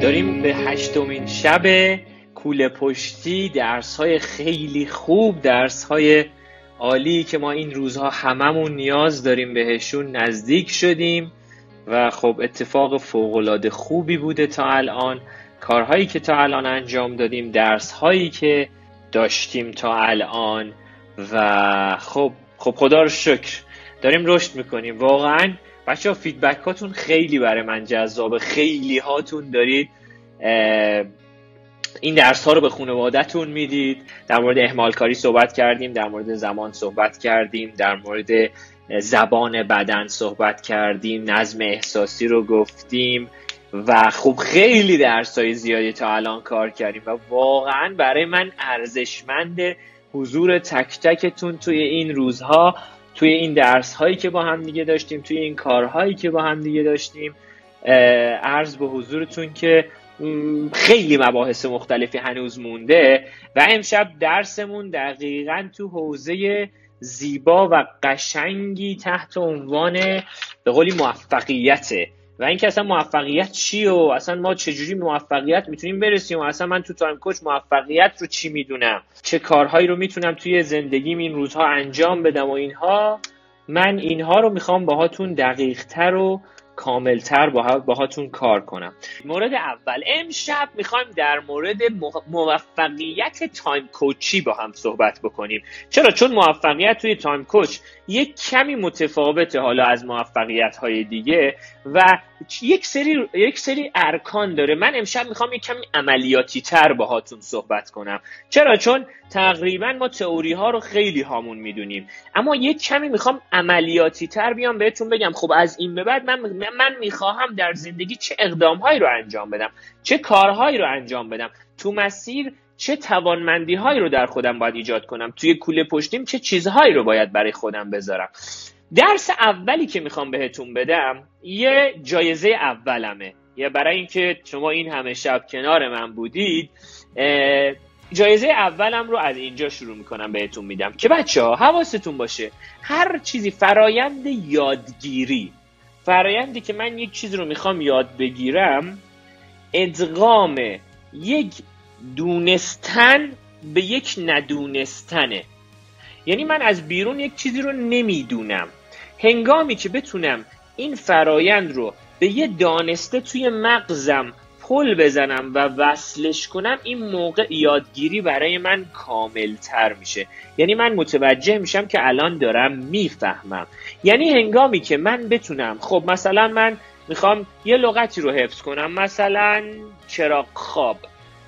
داریم به هشتمین شب کوله پشتی درس های خیلی خوب درس های عالی که ما این روزها هممون نیاز داریم بهشون. نزدیک شدیم و خب اتفاق فوقالعاده خوبی بوده تا الان. کارهایی که تا الان انجام دادیم درس هایی که داشتیم تا الان و خب خب خدا رو شکر. داریم رشد می‌کنیم. واقعا بچه ها فیدبک هاتون خیلی برای من جذابه. خیلی هاتون دارید این درس ها رو به خانوادهتون می‌دید. در مورد احمال کاری صحبت کردیم در مورد زمان صحبت کردیم در مورد زبان بدن صحبت کردیم نظم احساسی رو گفتیم و خب خیلی درس های زیادی تا الان کار کردیم و واقعا برای من ارزشمند حضور تک تکتون توی این روزها. توی این درس هایی که با هم دیگه داشتیم توی این کارهایی که با هم دیگه داشتیم عرض به حضورتون که خیلی مباحث مختلفی هنوز مونده و امشب درسمون دقیقا تو حوزه زیبا و قشنگی تحت عنوان به قولی موفقیته و اینکه اصلا موفقیت چی و اصلا ما چجوری موفقیت می‌تونیم برسیم و اصلا من تو تایم کوچ موفقیت رو چی می‌دونم؟ چه کارهایی رو می‌تونم توی زندگیم این روزها انجام بدم و اینها؟ من اینها رو می‌خوام باهاتون دقیقتر و کاملتر باهاتون کار کنم. مورد اول امشب می‌خوایم در مورد موفقیت time coach ی با هم صحبت بکنیم. چرا؟ چون موفقیت توی time coach یک کمی متفاوته حالا از موفقیت های دیگه و یک سری یک سری ارکان داره. من امشب می‌خوام یک کمی عملیاتی تر باهاتون صحبت کنم. چرا؟ چون تقریبا ما تئوری ها رو خیلی هامون می‌دونیم. اما یک کمی می‌خوام عملیاتی تر بیام بهتون بگم. خب از این به بعد من من می‌خواهم در زندگی چه اقدامهایی رو انجام بدم؟ چه کارهایی رو انجام بدم؟ تو مسیر چه توانمندی هایی رو در خودم باید ایجاد کنم؟ توی کوله پشتیم چه چیزهایی رو باید برای خودم بذارم؟ درس اولی که می‌خوام بهتون بدم یه جایزه اولمه. یا برای اینکه شما این همه شب کنار من بودید جایزه اولم رو از اینجا شروع می‌کنم بهتون میدم. که بچه ها حواستون باشه هر چیزی فرایند یادگیری فرایندی که من یک چیز رو می‌خوام یاد بگیرم ادغام یک دونستن به یک ندونستنه. یعنی من از بیرون یک چیزی رو نمی‌دونم. هنگامی که بتونم این فرایند رو به یه دانسته توی مغزم پل بزنم و وصلش کنم این موقع یادگیری برای من کاملتر میشه. یعنی من متوجه میشم که الان دارم می‌فهمم. یعنی هنگامی که من بتونم خب مثلا من می‌خوام یه لغتی رو حفظ کنم مثلا چراغ خواب.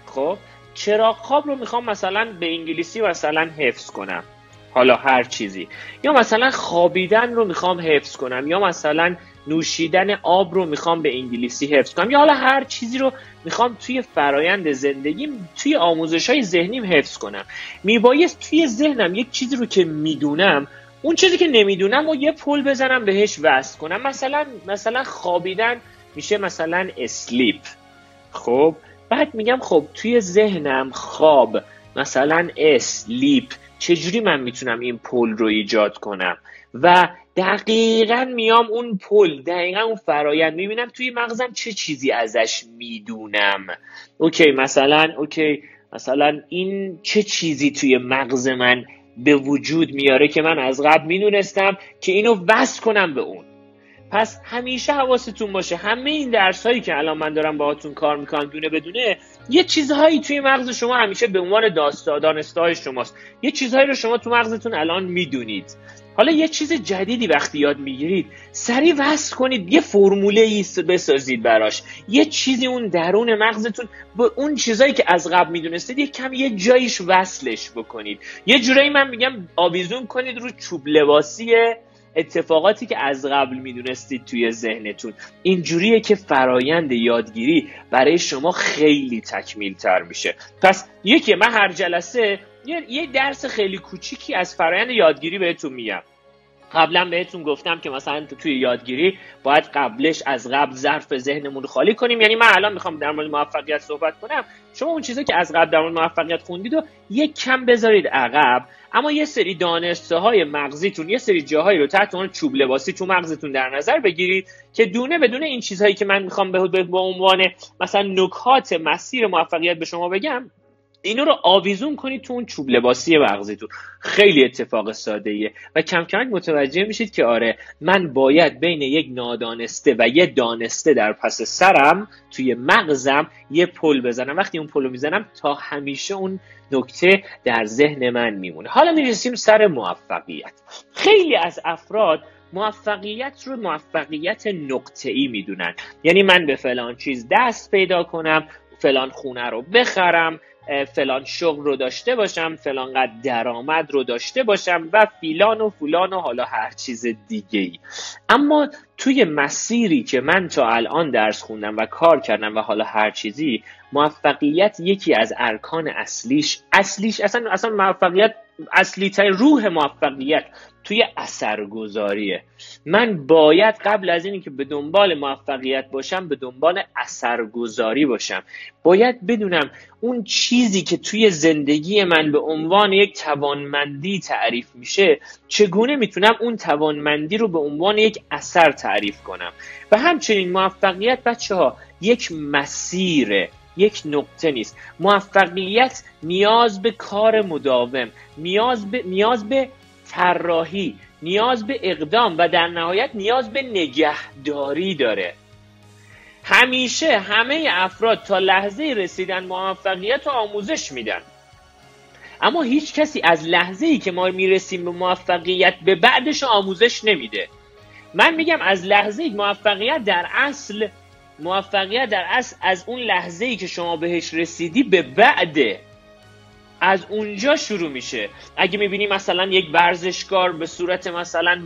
خب چراغ خواب رو می‌خوام مثلا به انگلیسی مثلا حفظ کنم. حالا هر چیزی. یا مثلا خوابیدن رو می‌خوام حفظ کنم یا مثلا نوشیدن آب رو می‌خوام به انگلیسی حفظ کنم یا حالا هر چیزی رو می‌خوام توی فرایند زندگیم توی آموزش های ذهنیم حفظ کنم. میبایست توی ذهنم یک چیزی رو که می‌دونم اون چیزی که نمی‌دونم و یه پل بزنم بهش وصل کنم. مثلا مثلا خوابیدن میشه مثلا sleep. خب بعد میگم خب توی ذهنم خواب. مثلا sleep چجوری من می‌تونم این پل رو ایجاد کنم؟ و دقیقا میام اون پل دقیقا اون فرایند. می‌بینم توی مغزم چه چیزی ازش می‌دونم. اوکی مثلا اوکی مثلا این چه چیزی توی مغز من به وجود میاره که من از قبل می‌دونستم که اینو وصل کنم به اون. پس همیشه حواستون باشه همه این درس هایی که الان من دارم باهاتون کار می‌کنم دونه بدونه یه چیزهایی توی مغز شما همیشه به عنوان داستا شماست. یه چیزهایی رو شما تو مغزتون الان می‌دونید. حالا یه چیز جدیدی وقتی یاد می‌گیرید سریع وصل کنید یه فرموله ای بسازید براش. یه چیزی اون درون مغزتون به اون چیزهایی که از قبل می‌دونستید یه کم یه جایش وصلش بکنید. یه جورایی من میگم آویزون کنید رو چوب لباسی اتفاقاتی که از قبل می‌دونستید توی ذهنتون. اینجوریه که فرایند یادگیری برای شما خیلی تکمیل تر میشه. پس یکی من هر جلسه یه درس خیلی کوچیکی از فرایند یادگیری بهتون میگم. قبلا بهتون گفتم که مثلا توی یادگیری باید قبلش از قبل ظرف ذهنمون خالی کنیم. یعنی من الان می‌خوام در مورد موفقیت صحبت کنم. شما اون چیزی که از قبل در مورد موفقیت خوندید و یک کم بذارید عقب. اما یه سری دانسته های مغزیتون یه سری جاهایی رو تحت اون چوب لباسی تو مغزتون در نظر بگیرید که دونه بدون این چیزهایی که من می‌خوام به عنوان مثلا نکات مسیر موفقیت به شما بگم اینو رو آویزون کنید تو اون چوب لباسی مغزیتون خیلی اتفاق ساده ایه و کم کم متوجه میشید که آره من باید بین یک نادانسته و یه دانسته در پس سرم توی مغزم یه پل بزنم. وقتی اون پل رو می‌زنم تا همیشه اون نکته در ذهن من میمونه. حالا می‌رسیم سر موفقیت. خیلی از افراد موفقیت رو موفقیت نقطه ای می‌دونن. یعنی من به فلان چیز دست پیدا کنم فلان خونه رو بخرم فلان شغل رو داشته باشم فلان قد درآمد رو داشته باشم و فیلان و فلان و حالا هر چیز دیگه ای اما توی مسیری که من تا الان درس خوندم و کار کردم و حالا هر چیزی موفقیت یکی از ارکان اصلیش اصلیش اصلا اصلا موفقیت اصلی روح موفقیت توی اثرگذاریه. من باید قبل از اینی که به دنبال موفقیت باشم به دنبال اثرگذاری باشم. باید بدونم اون چیزی که توی زندگی من به عنوان یک توانمندی تعریف میشه چگونه می‌تونم اون توانمندی رو به عنوان یک اثر تعریف کنم؟ و همچنین موفقیت بچه ها یک مسیره یک نقطه نیست. موفقیت نیاز به کار مداوم نیاز به, نیاز به طراحی نیاز به اقدام و در نهایت نیاز به نگهداری داره. همیشه همه افراد تا لحظه رسیدن موفقیت و آموزش میدن. اما هیچ کسی از لحظه ای که ما می‌رسیم به موفقیت به بعدش آموزش نمیده. من میگم از لحظه موفقیت در اصل موفقیت در اصل از اون لحظه ای که شما بهش رسیدی به بعده از اونجا شروع میشه. اگه می‌بینی مثلا یک ورزشکار به صورت مثلا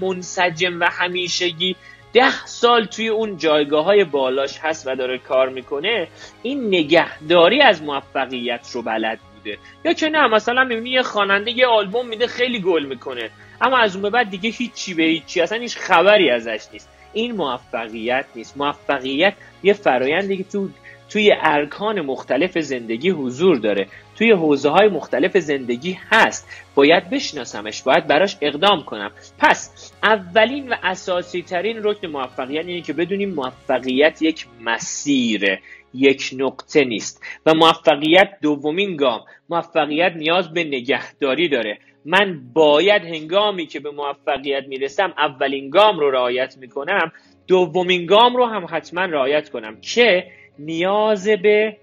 منسجم و همیشگی ده سال توی اون جایگاه های بالاش هست و داره کار می‌کنه این نگهداری از موفقیت رو بلد بوده. یا که نه مثلا می‌بینی یه خواننده یه آلبوم میده خیلی گل می‌کنه. اما از اون به بعد دیگه هیچی به هیچی اصلا هیچ خبری ازش نیست. این موفقیت نیست. موفقیت یه فرایندی که تو توی ارکان مختلف زندگی حضور داره. توی حوزه های مختلف زندگی هست. باید بشناسمش باید براش اقدام کنم. پس اولین و اساسی ترین رکن موفقیت اینه که بدونیم موفقیت یک مسیر یک نقطه نیست. و موفقیت دومین گام موفقیت نیاز به نگهداری داره. من باید هنگامی که به موفقیت می‌رسم اولین گام رو رعایت می‌کنم دومین گام رو هم حتما رعایت کنم که نیاز به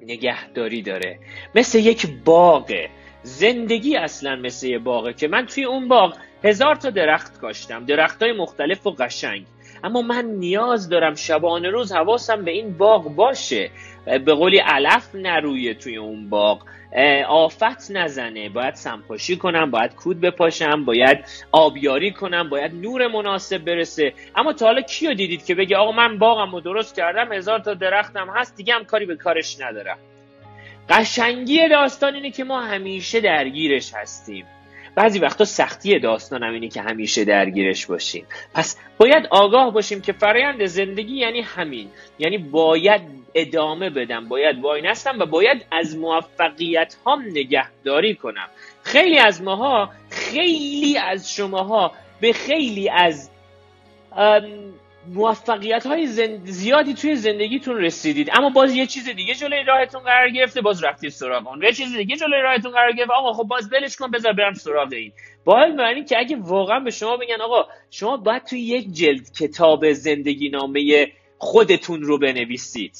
نگهداری داره. مثل یک باغه زندگی اصلا مثل یه باغه که من توی اون باغ هزار تا درخت کاشتم. درخت های مختلف و قشنگ. اما من نیاز دارم شبانه روز حواسم به این باغ باشه. به قولی علف نرویه توی اون باغ. آفت نزنه. باید سمپاشی کنم باید کود بپاشم باید آبیاری کنم باید نور مناسب برسه. اما تا حالا کیو دیدید که بگه آقا من باغم رو درست کردم هزار تا درختم هست دیگه هم کاری به کارش ندارم. قشنگی داستان اینه که ما همیشه درگیرش هستیم. بعضی وقتا سختی داستان هم اینه که همیشه درگیرش باشیم. پس باید آگاه باشیم که فرایند زندگی یعنی همین. یعنی باید ادامه بدم. باید وای نستم و باید از موفقیت هم نگهداری کنم. خیلی از ماها خیلی از شماها به خیلی از موفقیت های زیادی توی زندگیتون رسیدید. اما باز یه چیز دیگه جلوی راهتون قرار گرفته باز رفتید سراغ اون. یه چیز دیگه جلوی راهتون قرار گرفته آقا خب باز بلش کن بذار برم سراغ این. باید ببینید که اگه واقعا به شما بگن آقا شما باید توی یک جلد کتاب زندگی نامه خودتون رو بنویسید.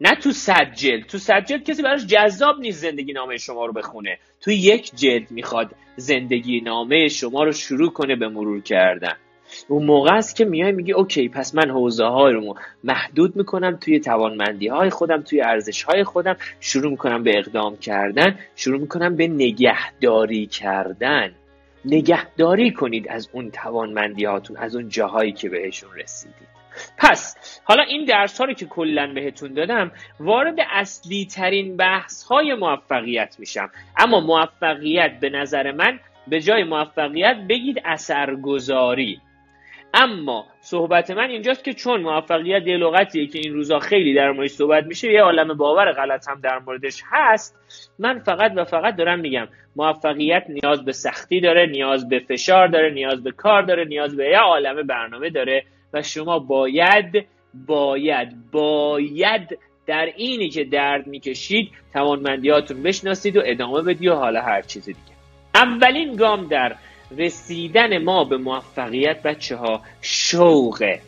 نه تو صد جلد. تو صد جلد کسی براش جذاب نیست زندگی نامه شما رو بخونه. تو یک جلد می‌خواد زندگی نامه شما رو شروع کنه به مرور کردن. اون موقع است که میای میگی اوکی پس من حوزه های رو محدود می‌کنم توی توانمندی های خودم توی ارزش های خودم شروع می‌کنم به اقدام کردن شروع می‌کنم به نگهداری کردن. نگهداری کنید از اون توانمندی هاتون از اون جاهایی که بهشون رسیدید. پس حالا این درس ها رو که کلا بهتون دادم وارد اصلی ترین بحث های موفقیت میشم. اما موفقیت به نظر من به جای موفقیت بگید اثرگذاری. اما صحبت من اینجاست که چون موفقیت یه لغتیه که این روزا خیلی در موردش صحبت میشه یه عالم باور غلط هم در موردش هست من فقط و فقط دارم میگم موفقیت نیاز به سختی داره نیاز به فشار داره نیاز به کار داره نیاز به یه عالم برنامه داره و شما باید باید باید در اینی که درد می‌کشید توانمندیاتون بشناسید و ادامه بدی و حالا هر چیز دیگه. اولین گام در رسیدن ما به موفقیت بچه ها شوقه.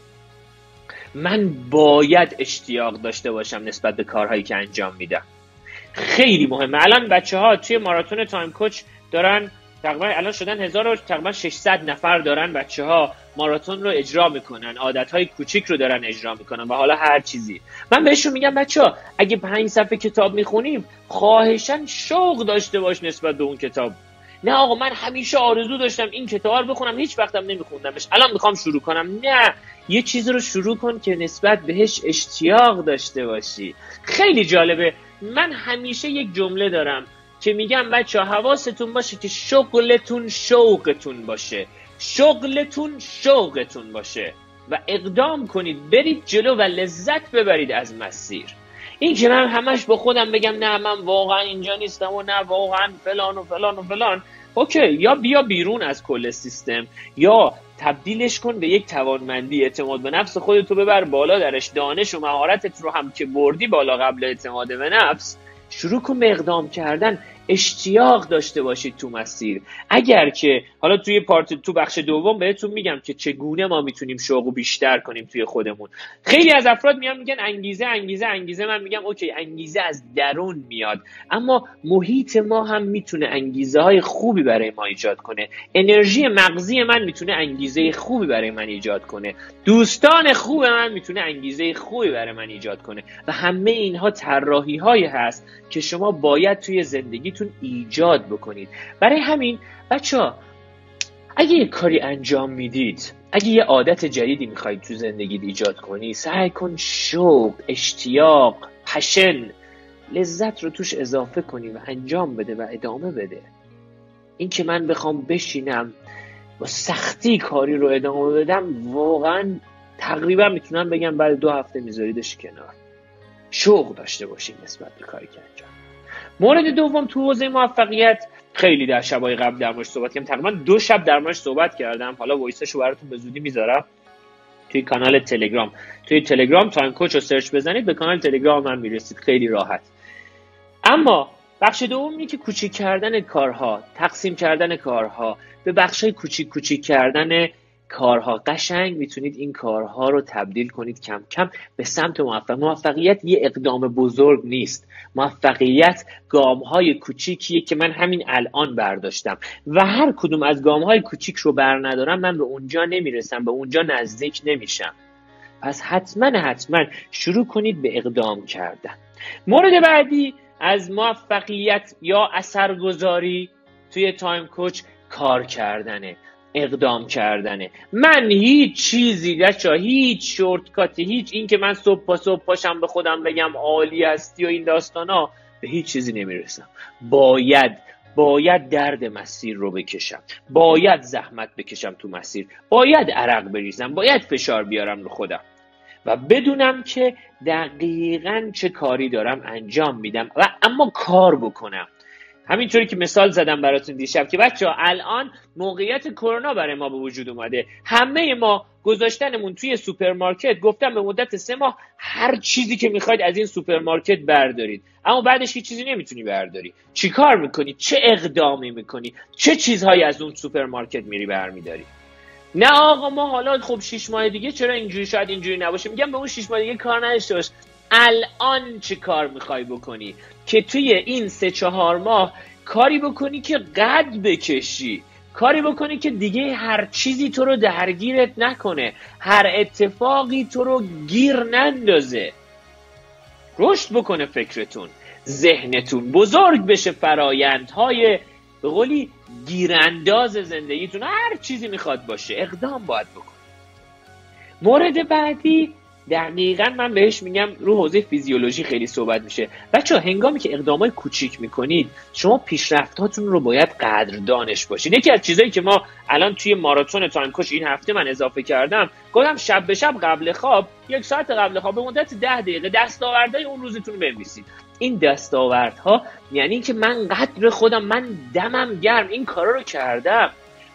من باید اشتیاق داشته باشم نسبت به کارهایی که انجام میدم. خیلی مهمه. الان بچه ها توی ماراتون تایم کوچ دارن تقریبا الان شدن هزار تقریبا 600 نفر دارن بچه ها ماراتون رو اجرا می‌کنن. عادت های کوچیک رو دارن اجرا می‌کنن و حالا هر چیزی. من بهشون میگم بچه ها اگه پنج صفحه کتاب می‌خونیم خواهشن شوق داشته باش نسبت به اون کتاب. نه آقا من همیشه آرزو داشتم این کتاب رو بخونم هیچ وقتم نمیخوندمش. الان می‌خوام شروع کنم. نه یه چیزی رو شروع کن که نسبت بهش اشتیاق داشته باشی. خیلی جالبه. من همیشه یک جمله دارم که میگم بچه حواستون باشه که شغلتون شوقتون باشه. شغلتون شوقتون باشه. و اقدام کنید برید جلو و لذت ببرید از مسیر. این که من همش با خودم بگم نه من واقعا اینجا نیستم و نه واقعا فلان و فلان و فلان. اوکی یا بیا بیرون از کل سیستم یا تبدیلش کن به یک توانمندی اعتماد به نفس خودتو ببر بالا درش. دانش و مهارتت رو هم که بردی بالا قبل اعتماد به نفس شروع کن به اقدام کردن. اشتیاق داشته باشید تو مسیر. اگر که حالا توی پارت تو بخش دوم بهتون میگم که چگونه ما می‌تونیم شوق بیشتر کنیم توی خودمون. خیلی از افراد میان میگن انگیزه انگیزه انگیزه. من میگم اوکی انگیزه از درون میاد. اما محیط ما هم می‌تونه انگیزه های خوبی برای ما ایجاد کنه. انرژی مغزی من می‌تونه انگیزه خوبی برای من ایجاد کنه. دوستان خوب من می‌تونه انگیزه خوبی برای من ایجاد کنه. و همه اینها طراحی هست که شما باید توی زندگی ایجاد بکنید. برای همین بچه ها اگه یه کاری انجام می‌دید اگه یه عادت جدیدی می‌خواید تو زندگی ایجاد کنی سعی کن شوق اشتیاق پشن لذت رو توش اضافه کنی و انجام بده و ادامه بده. این که من بخوام بشینم با سختی کاری رو ادامه بدم واقعا تقریبا می‌تونم بگم بعد دو هفته میذاریدش کنار. شوق داشته باشید نسبت به کاری که انجام. مورد دوم تو حوزه موفقیت خیلی در شبای قبل در موردش صحبت کردم. تقریبا دو شب در موردش صحبت کردم. حالا voice ش رو براتون به زودی می‌ذارم. توی کانال تلگرام. توی تلگرام time coach رو search بزنید به کانال تلگرام من می‌رسید. خیلی راحت. اما بخش دوم اینه که کوچیک کردن کارها تقسیم کردن کارها به بخش کوچیک کوچیک کردن کارها قشنگ می‌تونید این کارها رو تبدیل کنید کم کم به سمت موفق. موفقیت یه اقدام بزرگ نیست. موفقیت گام های کوچیکیه که من همین الان برداشتم. و هر کدوم از گام های کوچیک رو بر ندارم من به اونجا نمی‌رسم به اونجا نزدیک نمیشم. پس حتما حتما شروع کنید به اقدام کردن. مورد بعدی از موفقیت یا اثرگذاری توی تایم کوچ کار کردنه. اقدام کردنه. من هیچ چیزی بچه هیچ شورتکاتی هیچ این که من صبح با صبح پاشم به خودم بگم عالی هستی و این ها به هیچ چیزی نمی‌رسم. باید باید درد مسیر رو بکشم. باید زحمت بکشم تو مسیر. باید عرق بریزم. باید فشار بیارم رو خودم. و بدونم که دقیقا چه کاری دارم انجام میدم و اما کار بکنم. همینطوری که مثال زدم براتون دیشب که بچه ها الان موقعیت کرونا برای ما به وجود اومده. همه ما گذاشتنمون توی سوپرمارکت گفتم به مدت سه ماه هر چیزی که می‌خواید از این سوپرمارکت بردارید. اما بعدش هیچ چیزی نمی‌تونی برداری. چیکار می‌کنی؟ چه اقدامی می‌کنی؟ چه چیزهایی از اون سوپرمارکت میری برمیداری؟ نه آقا ما حالا خب شش ماه دیگه چرا اینجوری شاید اینجوری نباشه؟ میگم به اون شش ماه دیگه کار نداشته باش. الان چه کار می‌خوای بکنی؟ که توی این سه چهار ماه کاری بکنی که قد بکشی. کاری بکنی که دیگه هر چیزی تو رو درگیرت نکنه. هر اتفاقی تو رو گیر نندازه. رشد بکنه فکرتون. ذهنتون بزرگ بشه فرایندهای به قولی گیرانداز زندگیتون. هر چیزی می‌خواد باشه. اقدام باید بکن مورد بعدی دقیقا من بهش میگم رو حوزه فیزیولوژی خیلی صحبت میشه. بچه هنگامی که اقدامای کوچیک می‌کنید شما پیشرفتاتون رو باید قدردانش باشید یکی از چیزایی که ما الان توی ماراتون تایمکش این هفته من اضافه کردم گفتم شب به شب قبل خواب یک ساعت قبل خواب به مدت ده دقیقه دستاوردهای اون روزتون رو بنویسید. این دستاوردها یعنی که من قدر خودم من دمم گرم این کارا رو کردم.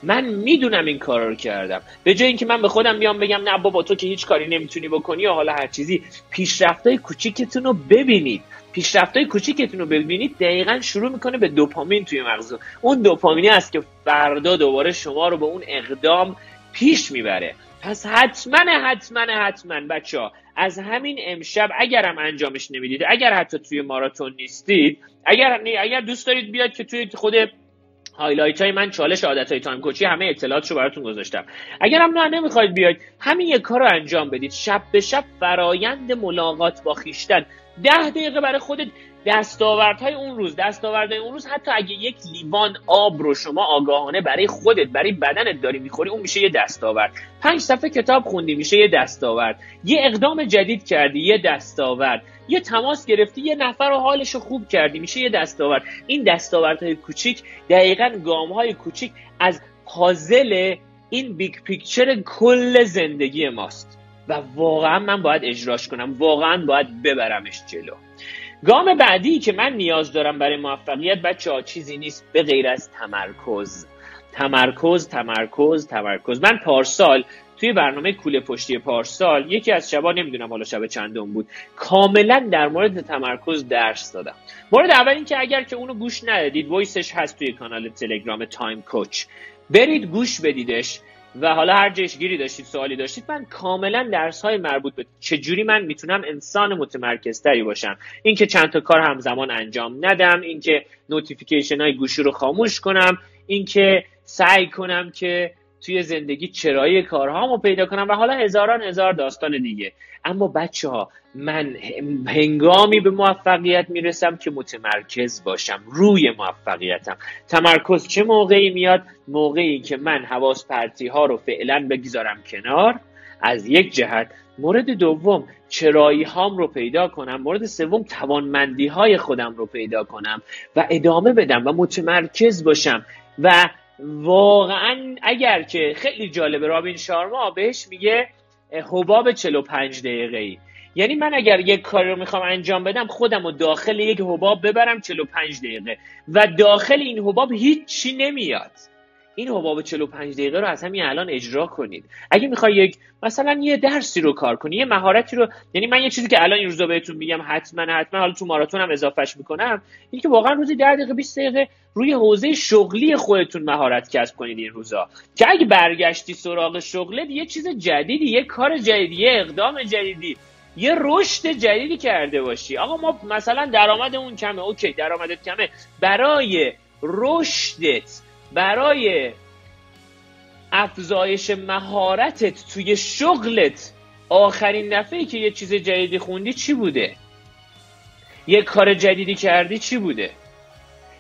من می‌دونم این کارا رو کردم. به جای اینکه من به خودم بیام بگم نه بابا تو که هیچ کاری نمی‌تونی بکنی یا حالا هر چیزی پیشرفتای کوچیکتون رو ببینید. پیشرفتای کوچیکتون رو ببینید دقیقا شروع می‌کنه به دوپامین توی مغز. اون دوپامینی است که فردا دوباره شما رو به اون اقدام پیش می‌بره. پس حتما حتما حتما بچه ها از همین امشب اگرم انجامش نمی‌دید اگر حتی توی ماراتون نیستید اگر اگر دوست دارید بیاید که توی خود highlight های من چالش عادت های time coach ی همه اطلاعاتش رو براتون گذاشتم. اگر هم نه نمی‌خواید بیاید. همین یک کار رو انجام بدید. شب به شب فرایند ملاقات با خویشتن. ده دقیقه برای خودت دستاوردهای اون روز دستاوردهای اون روز حتی اگه یک لیوان آب رو شما آگاهانه برای خودت برای بدنت داری می‌خوری اون میشه یه دستاورد. پنج صفحه کتاب خوندی میشه یه دستاورد. یه اقدام جدید کردی یه دستاورد. یه تماس گرفتی یه نفر رو حالش رو خوب کردی میشه یه دستاورد. این دستاوردهای کوچیک دقیقا گامهای کوچیک از پازل این big picture کل زندگی ماست. و واقعا من باید اجراش کنم واقعا باید ببرمش جلو. گام بعدی که من نیاز دارم برای موفقیت بچه ها چیزی نیست. به غیر از تمرکز. تمرکز تمرکز تمرکز. من پارسال توی برنامه کوله پشتی پارسال یکی از شبا نمی‌دونم حالا شب چندم بود کاملا در مورد تمرکز درس دادم. مورد اول این که اگر که اونو گوش ندادید voice ش هست توی کانال تلگرام time coach. برید گوش بدیدش. و حالا هر جایش گیری داشتید سوالی داشتید من کاملا درس های مربوط به چجوری من می‌تونم انسان متمرکزتری باشم؟ اینکه چند تا کار همزمان انجام ندم اینکه notification های گوشی رو خاموش کنم اینکه سعی کنم که توی زندگی چرایی کارهامو پیدا کنم و حالا هزاران هزار داستان دیگه. اما بچه ها من هنگامی به موفقیت می‌رسم که متمرکز باشم روی موفقیتم. تمرکز چه موقعی میاد؟ موقعی که من حواس پرتی ها رو فعلا بگذارم کنار. از یک جهت مورد دوم چرایی هام رو پیدا کنم. مورد سوم توانمندی های خودم رو پیدا کنم و ادامه بدم و متمرکز باشم و واقعا اگر که خیلی جالبه رابین شارما بهش میگه حباب 45 دقیقه ای یعنی من اگر یک کاری رو می‌خوام انجام بدم خودم رو داخل یک حباب ببرم 45 دقیقه. و داخل این حباب هیچی نمیاد. این حباب 45 دقیقه رو از همین الان اجرا کنید. اگه می‌خوای یک مثلا یه درسی رو کار کنی یه مهارتی رو یعنی من یه چیزی که الان این روزا بهتون میگم حتما حتما حالا تو ماراتون هم اضافهش می‌کنم این که واقعا روزی 10 دقیقه 20 دقیقه روی حوزه شغلی خودتون مهارت کسب کنید این روزا. که اگه برگشتی سراغ شغلت یه چیز جدیدی یه کار جدیدی یه اقدام جدیدی یه رشد جدیدی کرده باشی. آقا ما مثلا درآمدمون کمه اوکی درآمدت کمه. برای رشدت برای افزایش مهارتت توی شغلت آخرین دفعه که یه چیز جدیدی خوندی چی بوده؟ یه کار جدیدی کردی چی بوده؟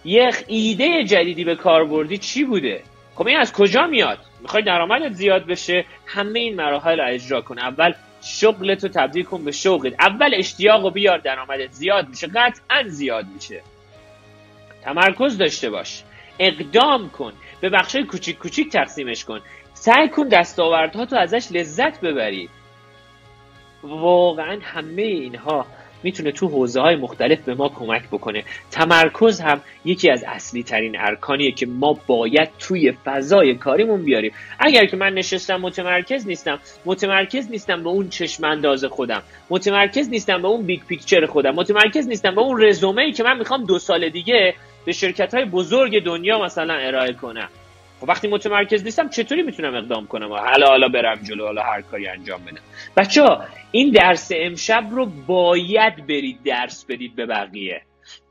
یه ایده جدیدی به کار بردی چی بوده؟ خب این از کجا میاد؟ می‌خوای درآمدت زیاد بشه همه این مراحل رو اجرا کن. اول شغلت رو تبدیل کن به شغلت. اول اشتیاق رو بیار درآمدت زیاد میشه قطعا زیاد میشه. تمرکز داشته باش. اقدام کن به بخشای کوچیک کوچیک تقسیمش کن. سعی کن دستاوردها تو ازش لذت ببری. واقعا همه اینها می‌تونه تو حوزه های مختلف به ما کمک بکنه. تمرکز هم یکی از اصلی ترین ارکانیه که ما باید توی فضای کاریمون بیاریم. اگر که من نشستم متمرکز نیستم متمرکز نیستم به اون چشم انداز خودم. متمرکز نیستم به اون big picture خودم. متمرکز نیستم به اون رزومه ای که من می‌خوام دو سال دیگه به شرکت های بزرگ دنیا مثلا ارائه کنم خب وقتی متمرکز نیستم چطوری می‌تونم اقدام کنم؟ حالا حالا برم جلو حالا هر کاری انجام بدم. بچه ها این درس امشب رو باید برید درس بدید به بقیه.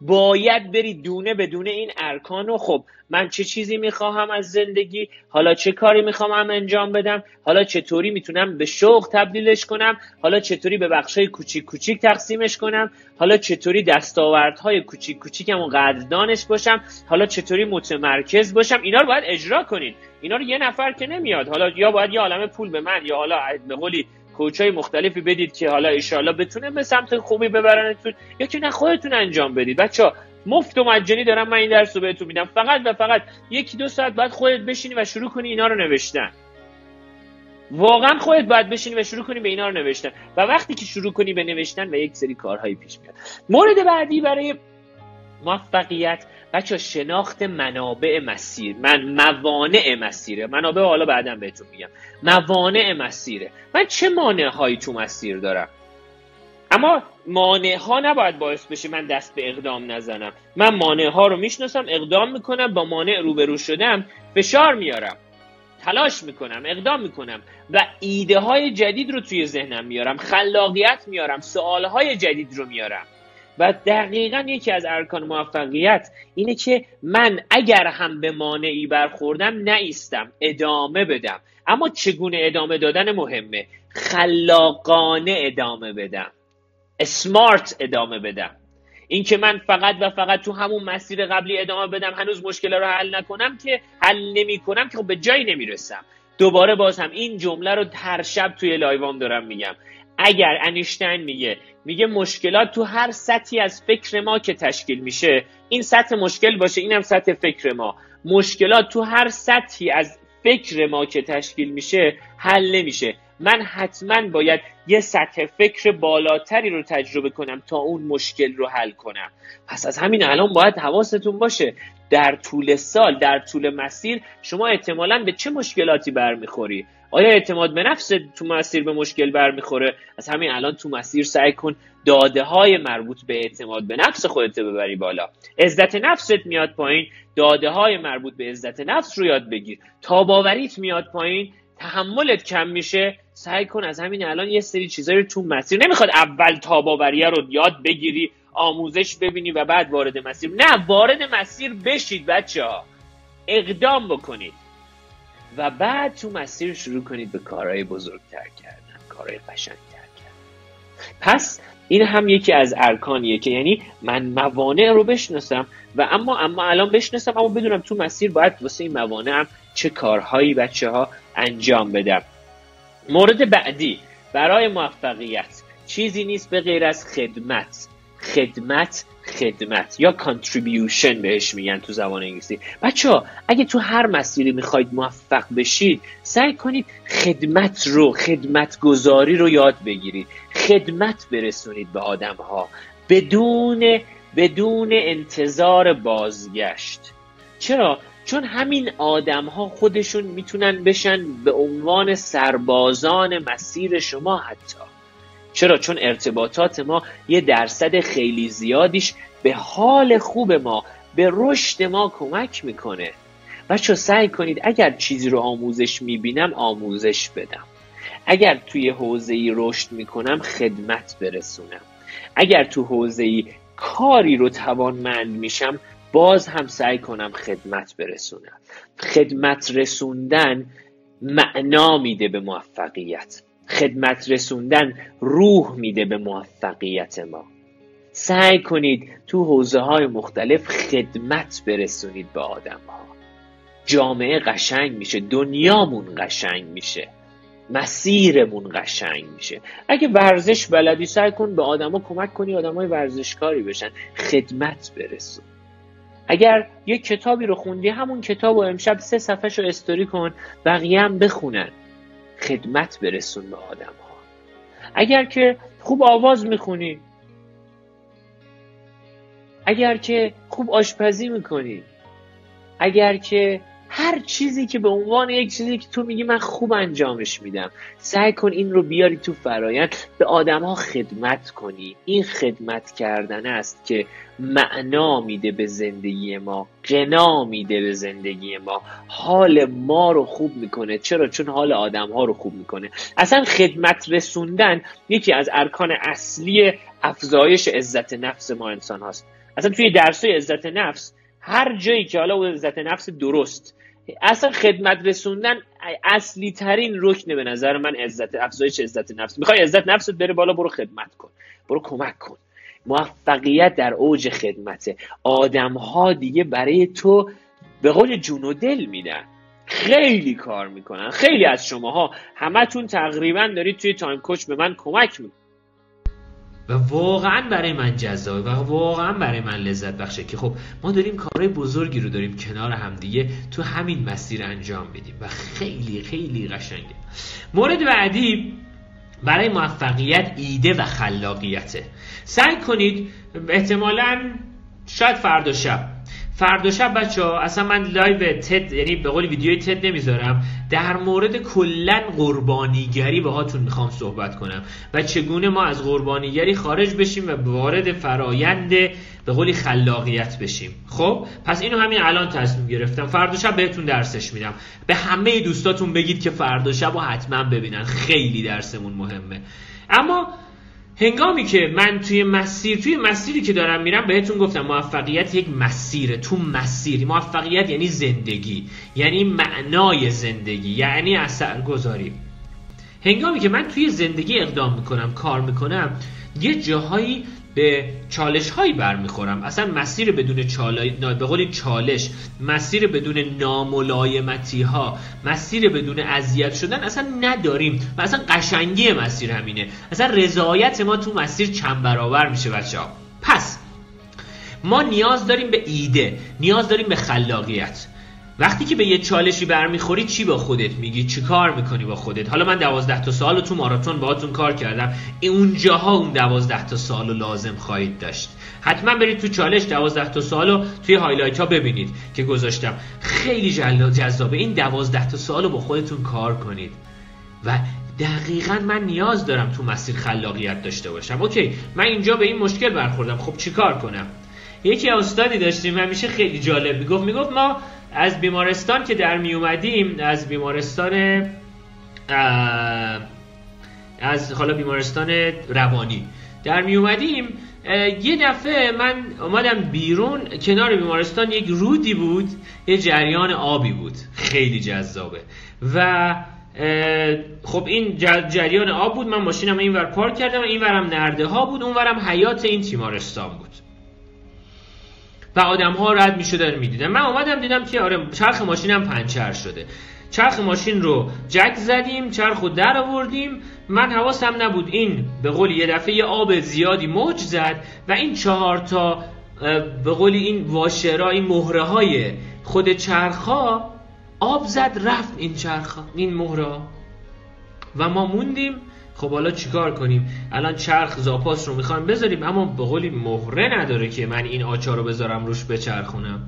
باید برید دونه به دونه این ارکان رو. خب من چه چیزی می‌خواهم از زندگی؟ حالا چه کاری می‌خوام انجام بدم؟ حالا چطوری می‌تونم به شوق تبدیلش کنم؟ حالا چطوری به بخشای کوچیک کوچیک تقسیمش کنم؟ حالا چطوری دستاوردهای کوچیک کوچیکم و قدردانش باشم؟ حالا چطوری متمرکز باشم؟ اینا رو باید اجرا کنین. اینا رو یه نفر که نمیاد. حالا یا باید یه عالم پول به من یا حالا به قولی کوچای مختلفی بدید که حالا ایشالا بتونه به سمت خوبی ببرنتون یا که نه خودتون انجام بدید. بچه مفت و مجانی دارم من این درس رو بهتون میدم. فقط و فقط یکی دو ساعت بعد خودت بشینی و شروع کنی اینا رو نوشتن. واقعا خودت باید بشینی و شروع کنی به اینا رو نوشتن. و وقتی که شروع کنی به نوشتن و یک سری کارهایی پیش میاد. مورد بعدی برای موفقیت بچه شناخت منابع مسیر من موانع مسیره. منابع حالا بعدا بهتون میگم. موانع مسیره. من چه مانع هایی تو مسیر دارم؟ اما مانع ها نباید باعث بشه من دست به اقدام نزنم. من مانع ها رو می‌شناسم اقدام می‌کنم با مانع روبرو شدم فشار میارم تلاش می‌کنم اقدام می‌کنم و ایده های جدید رو توی ذهنم میارم خلاقیت میارم سوال های جدید رو میارم. و دقیقا یکی از ارکان موفقیت اینه که من اگر هم به مانعی برخوردم نیستم ادامه بدم. اما چگونه ادامه دادن مهمه؟ خلاقانه ادامه بدم. اسمارت ادامه بدم. اینکه من فقط و فقط تو همون مسیر قبلی ادامه بدم هنوز مشکل رو حل نکنم که حل نمی کنم که خب به جایی نمی‌رسم. دوباره باز هم این جمله رو هر شب توی لایوام دارم میگم. اگر انیشتین میگه میگه مشکلات تو هر سطحی از فکر ما که تشکیل میشه. این سطح مشکل باشه اینم سطح فکر ما. مشکلات تو هر سطحی از فکر ما که تشکیل میشه حل نمیشه. من حتما باید یه سطح فکر بالاتری رو تجربه کنم تا اون مشکل رو حل کنم. پس از همین الان باید حواستون باشه. در طول سال در طول مسیر شما احتمالا به چه مشکلاتی برمیخوری؟ آیا اعتماد به نفس تو مسیر به مشکل برمیخوره؟ از همین الان تو مسیر سعی کن داده های مربوط به اعتماد به نفس خودت ببری بالا. عزت نفست میاد پایین داده های مربوط به عزت نفس رو یاد بگیر. تاباوریت میاد پایین تحملت کم میشه. سعی کن از همین الان یه سری چیزایی رو تو مسیر نمی‌خواد اول تاباوریه رو یاد بگیری آموزش ببینی و بعد وارد مسیر. نه وارد مسیر بشید بچه ها اقدام بکنید. و بعد تو مسیر شروع کنید به کارهای بزرگتر کردن کارهای قشنگتر کردن. پس این هم یکی از ارکانیه که یعنی من موانع رو بشناسم و اما اما الان بشناسم اما بدونم تو مسیر باید واسه این موانع هم چه کارهایی بچه ها انجام بدم. مورد بعدی برای موفقیت. چیزی نیست به غیر از خدمت. خدمت خدمت یا contribution بهش میگن تو زبان انگلیسی. بچه ها اگه تو هر مسیری می‌خواید موفق بشید سعی کنید خدمت رو خدمت گذاری رو یاد بگیرید. خدمت برسونید به آدم ها بدون بدون انتظار بازگشت. چرا؟ چون همین آدم ها خودشون می‌تونن بشن به عنوان سربازان مسیر شما حتی. چرا؟ چون ارتباطات ما یه درصد خیلی زیادیش به حال خوب ما به رشد ما کمک می‌کنه. بچه سعی کنید اگر چیزی رو آموزش می‌بینم آموزش بدم. اگر توی حوزه ای رشد می‌کنم خدمت برسونم. اگر تو حوزه ای کاری رو توانمند میشم باز هم سعی کنم خدمت برسونم. خدمت رسوندن معنا میده به موفقیت. خدمت رسوندن روح میده به موفقیت ما. سعی کنید تو حوزه های مختلف خدمت برسونید به آدم ها جامعه قشنگ میشه دنیامون قشنگ میشه مسیرمون قشنگ میشه. اگه ورزش بلدی سعی کن به آدما کمک کنی آدمای ورزشکاری بشن خدمت برسون. اگر یه کتابی رو خوندی همون کتاب و امشب سه صفحه رو استوری کن بقیه هم بخونن. خدمت برسون به آدم ها اگر که خوب آواز می‌خونی اگر که خوب آشپزی می‌کنی اگر که هر چیزی که به عنوان یک چیزی که تو میگی من خوب انجامش میدم. سعی کن این رو بیاری تو فرایند. به آدما خدمت کنی. این خدمت کردن است که معنا میده به زندگی ما. قنا میده به زندگی ما. حال ما رو خوب می‌کنه. چرا؟ چون حال آدم ها رو خوب می‌کنه. اصلا خدمت رسوندن یکی از ارکان اصلی افزایش عزت نفس ما انسان هاست. اصلا توی درسای عزت نفس هر جایی که حالا عزت نفس درست. اصلا خدمت رسوندن اصلی ترین رکن به نظر من عزت افزایش عزت نفس. می‌خوای عزت نفست بره بالا برو خدمت کن. برو کمک کن. موفقیت در اوج خدمته. آدم ها دیگه برای تو به قول جون و دل میدن. خیلی کار می‌کنن. خیلی از شماها. همتون تقریبا دارید توی تایم کوچ به من کمک می‌کنید. و واقعا برای من جذابه و واقعا برای من لذت بخشه که خب ما داریم کارهای بزرگی رو داریم کنار همدیگه تو همین مسیر انجام بدیم و خیلی خیلی قشنگه. مورد بعدی برای موفقیت ایده و خلاقیته. سعی کنید احتمالا شاید فردا شب فردا شب بچه ها اصلا من live TED یعنی به قول ویدیوی TED نمی‌ذارم. در مورد کلا قربانیگری باهاتون می‌خوام صحبت کنم و چگونه ما از قربانیگری خارج بشیم و وارد فرایند به قولی خلاقیت بشیم. خب پس اینو همین الان تصمیم گرفتم. فردا شب بهتون درسش میدم. به همه دوستاتون بگید که فردا شب رو حتما ببینن. خیلی درسمون مهمه. اما هنگامی که من توی مسیر توی مسیری که دارم میرم بهتون گفتم موفقیت یک مسیره. تو مسیر موفقیت یعنی زندگی یعنی معنای زندگی یعنی اثرگذاری. هنگامی که من توی زندگی اقدام می‌کنم کار می‌کنم یه جاهایی به چالش هایی برمیخورم. اصلا مسیر بدون چالش به قولی چالش مسیر بدون ناملایمتی ها مسیر بدون اذیت شدن اصلا نداریم و اصلا قشنگی مسیر همینه. اصلا رضایت ما تو مسیر چند برابر میشه بچه ها پس ما نیاز داریم به ایده نیاز داریم به خلاقیت. وقتی که به یه چالشی برمیخوری چی با خودت میگی؟ چی کار می‌کنی با خودت؟ حالا من دوازده تا سوال تو ماراتون باهاتون کار کردم. اونجاها اون دوازده تا سوال رو لازم خواهید داشت. حتما برید تو چالش دوازده تا سوال رو توی highlight ها ببینید که گذاشتم. خیلی جذابه. این دوازده تا سوال رو با خودتون کار کنید. و دقیقا من نیاز دارم تو مسیر خلاقیت داشته باشم. OK من اینجا به این مشکل برخوردم. خب چی کار کنم؟ یکی استادی داشتیم. همیشه خیلی جالب می‌گفت. می‌گفت ما از بیمارستان که در می اومدیم از بیمارستان از حالا بیمارستان روانی در می اومدیم. یه دفعه من اومدم بیرون کنار بیمارستان یک رودی بود یه جریان آبی بود. خیلی جذابه. و خب این جریان آب بود. من ماشینم این ور پارک کردم این ورم نرده ها بود اون ورم حیات این تیمارستان بود. و آدم ها رد می شدن می دیدن من اومدم دیدم که آره چرخ ماشینم پنچر شده. چرخ ماشین رو جک زدیم چرخ رو در آوردیم. من حواسم نبود این به قولی یه دفعه یه آب زیادی موج زد و این چهار تا به قولی این واشرا این مهره های خود چرخا آب زد رفت این چرخ این مهره و ما موندیم خب حالا چیکار کنیم؟ الان چرخ زاپاس رو می‌خوایم بذاریم اما به قولی مهره نداره که من این آچار رو بذارم روش بچرخونم.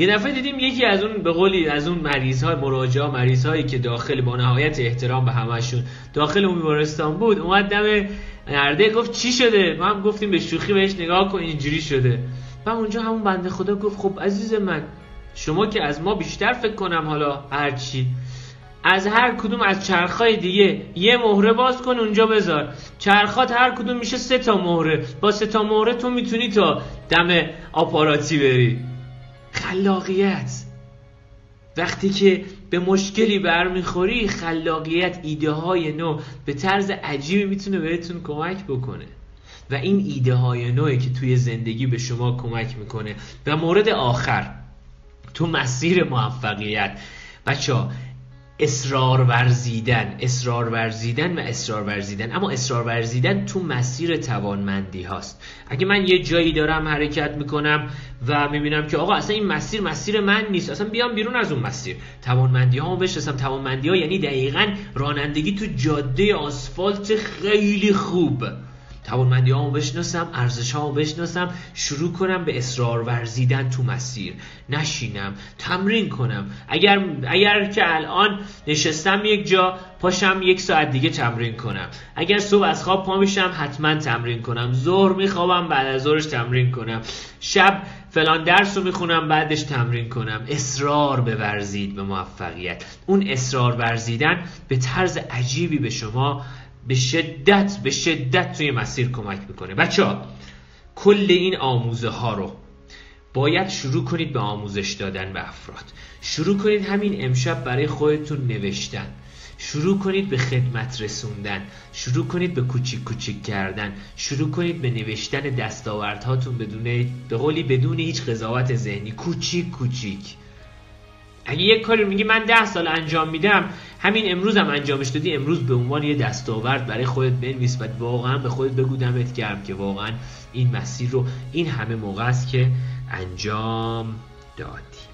یه دفعه دیدیم یکی از اون به قولی از اون مریض های مراجعه مریض هایی که داخل با نهایت احترام به همشون داخل اون بیمارستان بود اومد دم نرده گفت چی شده؟ ما هم گفتیم به شوخی بهش نگاه کن اینجوری شده. و اونجا همون بنده خدا گفت خب عزیز من شما که از ما بیشتر فکر کنم حالا هرچی. از هر کدوم از چرخهای دیگه. یه مهره باز کن اونجا بذار. چرخات هر کدوم میشه سه تا مهره. با سه تا مهره تو می‌تونی تا دم آپاراتی بری. خلاقیت. وقتی که به مشکلی برمیخوری خلاقیت ایده های نو به طرز عجیبی می‌تونه بهتون کمک بکنه. و این ایده های نوعی که توی زندگی به شما کمک می‌کنه. و مورد آخر تو مسیر موفقیت. بچه اصرار ورزیدن اصرار ورزیدن و اصرار ورزیدن. اما اصرار ورزیدن تو مسیر توانمندی هاست. اگه من یه جایی دارم حرکت می‌کنم و می‌بینم که آقا اصلا این مسیر مسیر من نیست اصلا بیام بیرون از اون مسیر. توانمندی ها بشناسم. توانمندی ها یعنی دقیقا رانندگی تو جاده آسفالت خیلی خوب. توانمندی هامو بشناسم ارزش هامو بشناسم شروع کنم به اصرار ورزیدن تو مسیر. نشینم تمرین کنم. اگر اگر که الان نشستم یک جا پاشم یک ساعت دیگه تمرین کنم. اگر صبح از خواب پا میشم حتما تمرین کنم. ظهر میخوابم بعد از ظهرش تمرین کنم. شب فلان درس رو می‌خونم بعدش تمرین کنم. اصرار بورزید به موفقیت. اون اصرار ورزیدن به طرز عجیبی به شما به شدت به شدت توی مسیر کمک می‌کنه. بچه ها کل این آموزه ها رو باید شروع کنید به آموزش دادن به افراد. شروع کنید همین امشب برای خودتون نوشتن. شروع کنید به خدمت رسوندن. شروع کنید به کوچیک کوچیک کردن. شروع کنید به نوشتن دستاوردهاتون بدون به قولی بدون هیچ قضاوت ذهنی. کوچیک کوچیک. اگه یک کاری میگی من ده سال انجام میدم همین امروز هم انجامش دادی امروز به عنوان یه دستاورد برای خودت بنویس و واقعا به خودت بگو دمت گرم که واقعا این مسیر رو این همه موقع است که انجام دادی.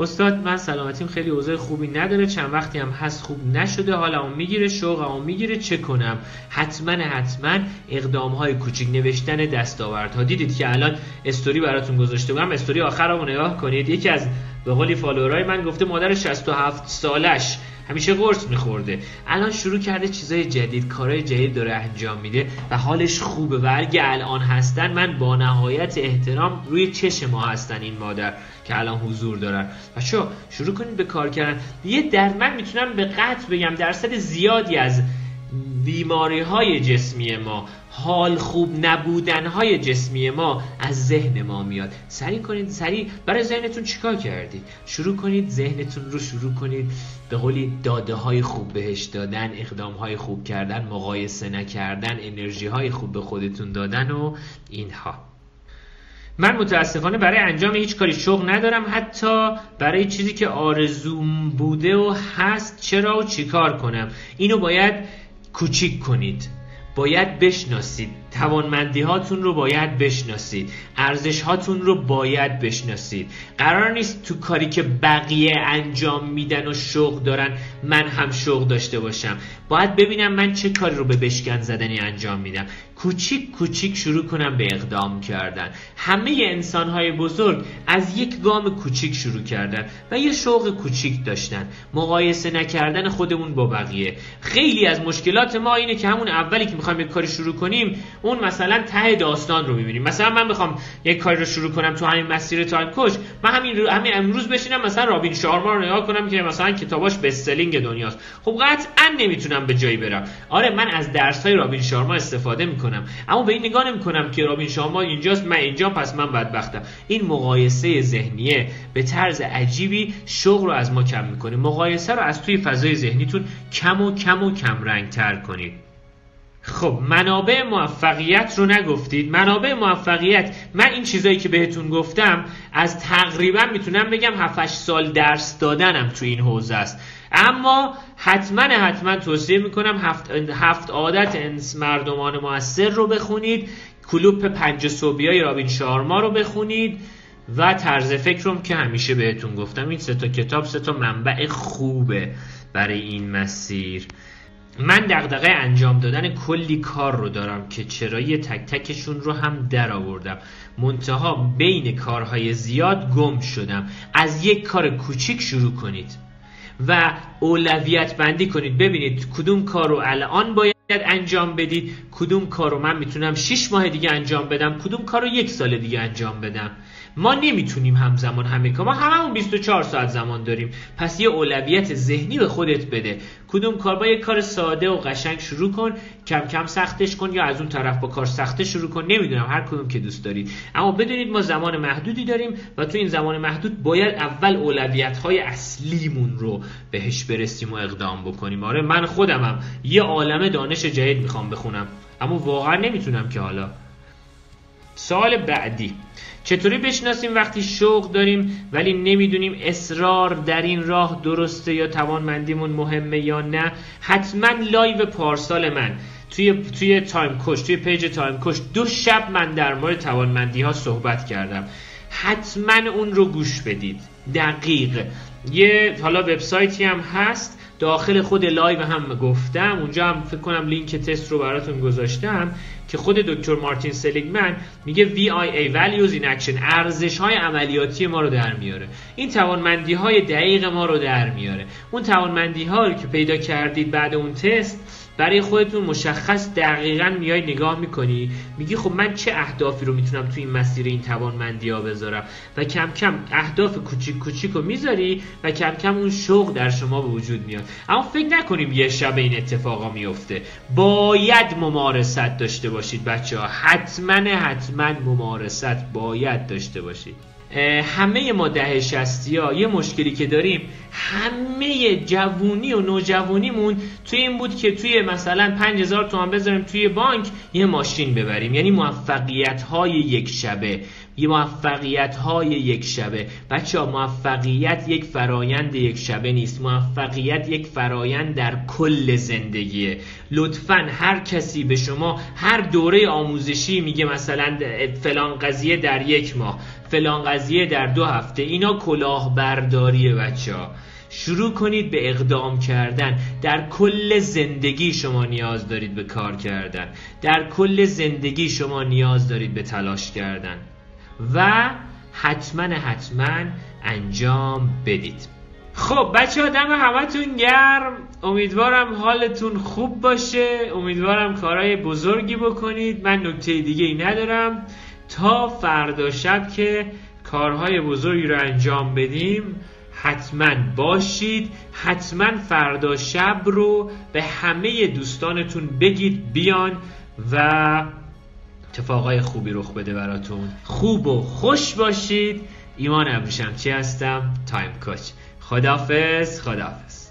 استاد من سلامتیم. خیلی اوضاع خوبی نداره. چند وقتی هم هست خوب نشده. حالا اون می‌گیره شوق اون می‌گیره چه کنم؟ حتما حتما اقدام های کوچیک نوشتن دستاوردها. دیدید که الان استوری براتون گذاشته بودم. استوری آخر رو نگاه کنید. یکی از به قولی فالوورای من گفته مادر 67 سالش همیشه قرص میخورده. الان شروع کرده چیزای جدید کارهای جدید داره انجام میده و حالش خوبه و اگه الان هستن من با نهایت احترام روی چش ما هستن این مادر که الان حضور دارن. و شو شروع کنید به کار کردن. یه در من می‌تونم به قطع بگم درصد زیادی از بیماری های جسمی ما حال خوب نبودن های جسمی ما از ذهن ما میاد. سریع کنید سریع برای ذهنتون چیکار کردید؟ شروع کنید ذهنتون رو شروع کنید. به قولی داده های خوب بهش دادن اقدام های خوب کردن مقایسه نکردن انرژی های خوب به خودتون دادن و اینها. من متاسفانه برای انجام هیچ کاری شوق ندارم. حتی برای چیزی که آرزوم بوده و هست چرا و چیکار کنم؟ اینو باید کوچیک کنید. باید بشناسید. توانمندی هاتون رو باید بشناسید. ارزش هاتون رو باید بشناسید. قرار نیست تو کاری که بقیه انجام میدن و شوق دارن من هم شوق داشته باشم. باید ببینم من چه کاری رو به بشکن زدنی انجام میدم. کوچیک کوچیک شروع کنم به اقدام کردن. همه انسان های بزرگ از یک گام کوچیک شروع کردن و یه شوق کوچیک داشتن. مقایسه نکردن خودمون با بقیه. خیلی از مشکلات ما اینه که همون اولی که می‌خوایم یک کاری شروع کنیم اون مثلا ته داستان رو می‌بینیم. مثلا من می‌خوام یک کاری رو شروع کنم تو همین مسیر تایم کوچ من همین رو همین امروز بشینم مثلا رابین شارما رو نگاه کنم که مثلا کتاباش بستلینگ دنیاست. خب قطعا نمی‌تونم به جایی برم. آره من از درس های رابین شارما استفاده می‌کنم. اما به این نگاه نمی‌کنم که رابین شارما اینجاست من اینجا پس من بدبختم. این مقایسه ذهنیه به طرز عجیبی شغل رو از ما کم می‌کنه. مقایسه رو از توی فضای ذهنیتون کم و کم و کم رنگ تر کنید. خب منابع موفقیت رو نگفتید. منابع موفقیت من این چیزایی که بهتون گفتم از تقریبا می‌تونم بگم 7 سال درس دادنم تو این حوزه است. اما حتما حتما توصیه می‌کنم هفت, هفت عادت مردمان موثر رو بخونید. کلوپ پنج صوبی های رابین شارما رو بخونید و طرز فکرم که همیشه بهتون گفتم. این سه تا کتاب سه تا منبع خوبه برای این مسیر. من دغدغه انجام دادن کلی کار رو دارم که چرایی تک تکشون رو هم در آوردم. منتها بین کارهای زیاد گم شدم. از یک کار کوچیک شروع کنید. و اولویت بندی کنید. ببینید کدوم کار رو الان باید انجام بدید کدوم کار رو من می‌تونم 6 ماه دیگه انجام بدم کدوم کار رو یک سال دیگه انجام بدم. ما نمی‌تونیم همزمان همه کار ما هممون 24 ساعت زمان داریم. پس یه اولویت ذهنی به خودت بده. کدوم کار با یه کار ساده و قشنگ شروع کن. کم کم سختش کن یا از اون طرف با کار سخته شروع کن. نمی‌دونم هر کدوم که دوست دارید اما بدونید ما زمان محدودی داریم و تو این زمان محدود باید اول اولویت های اصلیمون رو بهش برسیم و اقدام بکنیم. آره من خودمم یه عالم دانش جدید می‌خوام بخونم. اما واقعا نمی‌تونم که حالا. سوال بعدی. چطوری بشناسیم وقتی شوق داریم ولی نمی‌دونیم اصرار در این راه درسته یا توانمندیمون مهمه یا نه؟ حتما live پارسال من. توی توی Time Coach توی page Time Coach دو شب من در مورد توانمندی ها صحبت کردم. حتما اون رو گوش بدید. دقیق. یه حالا وبسایتی هم هست. داخل خود live هم گفتم. اونجا هم فکر کنم لینک تست رو براتون گذاشتم که خود دکتر مارتین سلیگمن میگه VIA Values in Action ارزش های عملیاتی ما رو در میاره. این توانمندی های دقیق ما رو در میاره. اون توانمندی ها که پیدا کردید بعد اون تست برای خودتون مشخص دقیقا میای نگاه می‌کنی میگی خب من چه اهدافی رو می‌تونم تو این مسیر این توانمندی ها بذارم؟ و کم کم اهداف کوچیک کوچیک رو می‌ذاری و کم کم اون شوق در شما به وجود میاد. اما فکر نکنیم یه شب این اتفاقا میفته باید ممارست داشته باشید بچه ها حتما حتما ممارست باید داشته باشید. همه ما ده شستی ها یه مشکلی که داریم همه جوونی و نوجوونیمون توی این بود که توی مثلا 5000 تومان بذاریم توی بانک یه ماشین ببریم. یعنی موفقیت های یک شبه. یه موفقیت های یک شبه. بچه ها موفقیت یک فرایند یک شبه نیست. موفقیت یک فرایند در کل زندگیه. لطفا هر کسی به شما هر دوره آموزشی میگه مثلا فلان قضیه در یک ماه. فلان قضیه در دو هفته. اینا کلاهبرداریه بچه ها شروع کنید به اقدام کردن. در کل زندگی شما نیاز دارید به کار کردن. در کل زندگی شما نیاز دارید به تلاش کردن. و حتما حتما انجام بدید. خب بچه آدم همتون گرم. امیدوارم حالتون خوب باشه. امیدوارم کارهای بزرگی بکنید. من نکته دیگه ای ندارم. تا فردا شب که کارهای بزرگی رو انجام بدیم حتما باشید. حتما فردا شب رو به همه دوستانتون بگید بیان و اتفاقای خوبی رخ بده براتون. خوب و خوش باشید. ایمان ابریشم چی هستم؟ تایم کوچ. خدافز خدافز